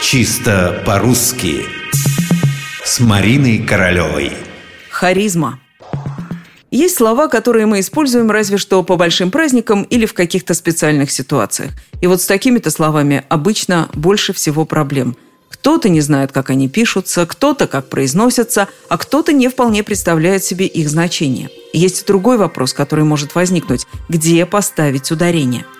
Чисто по-русски С Мариной Королевой Харизма есть слова, которые мы используем разве что по большим праздникам или в каких-то специальных ситуациях. И вот с такими-то словами обычно больше всего проблем. Кто-то не знает, как они пишутся, кто-то как произносятся, а кто-то не вполне представляет себе их значение. Есть другой вопрос, который может возникнуть – где поставить ударение –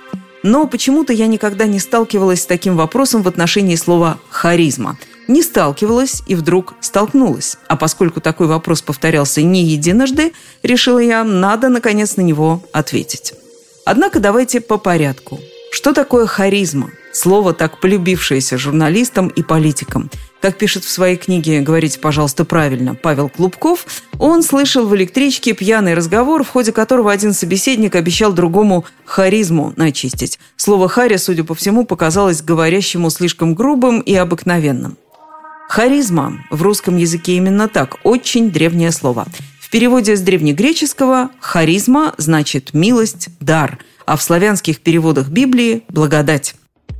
но почему-то я никогда не сталкивалась с таким вопросом в отношении слова «харизма». Не сталкивалась и вдруг столкнулась. А поскольку такой вопрос повторялся не единожды, решила я, надо наконец на него ответить. Однако давайте по порядку. Что такое харизма? Слово, так полюбившееся журналистам и политикам. Как пишет в своей книге «Говорите, пожалуйста, правильно» Павел Клубков, он слышал в электричке пьяный разговор, в ходе которого один собеседник обещал другому харизму начистить. Слово «хари», судя по всему, показалось говорящему слишком грубым и обыкновенным. Харизма в русском языке именно так, очень древнее слово. В переводе с древнегреческого «харизма» значит «милость», «дар», а в славянских переводах Библии – «благодать».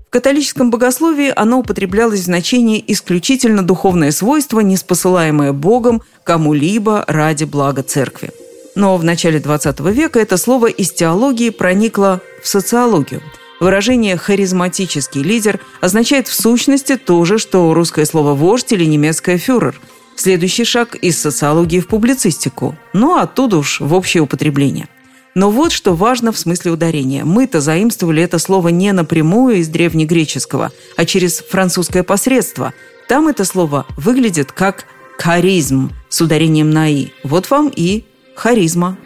В католическом богословии оно употреблялось в значении исключительно духовное свойство, неспосылаемое Богом кому-либо ради блага церкви. Но в начале XX века это слово из теологии проникло в социологию. Выражение «харизматический лидер» означает в сущности то же, что русское слово «вождь» или немецкое «фюрер». Следующий шаг из социологии в публицистику, ну оттуда уж в общее употребление – но вот что важно в смысле ударения. Мы-то заимствовали это слово не напрямую из древнегреческого, а через французское посредство. Там это слово выглядит как «харизм» с ударением на «и». Вот вам и харизма.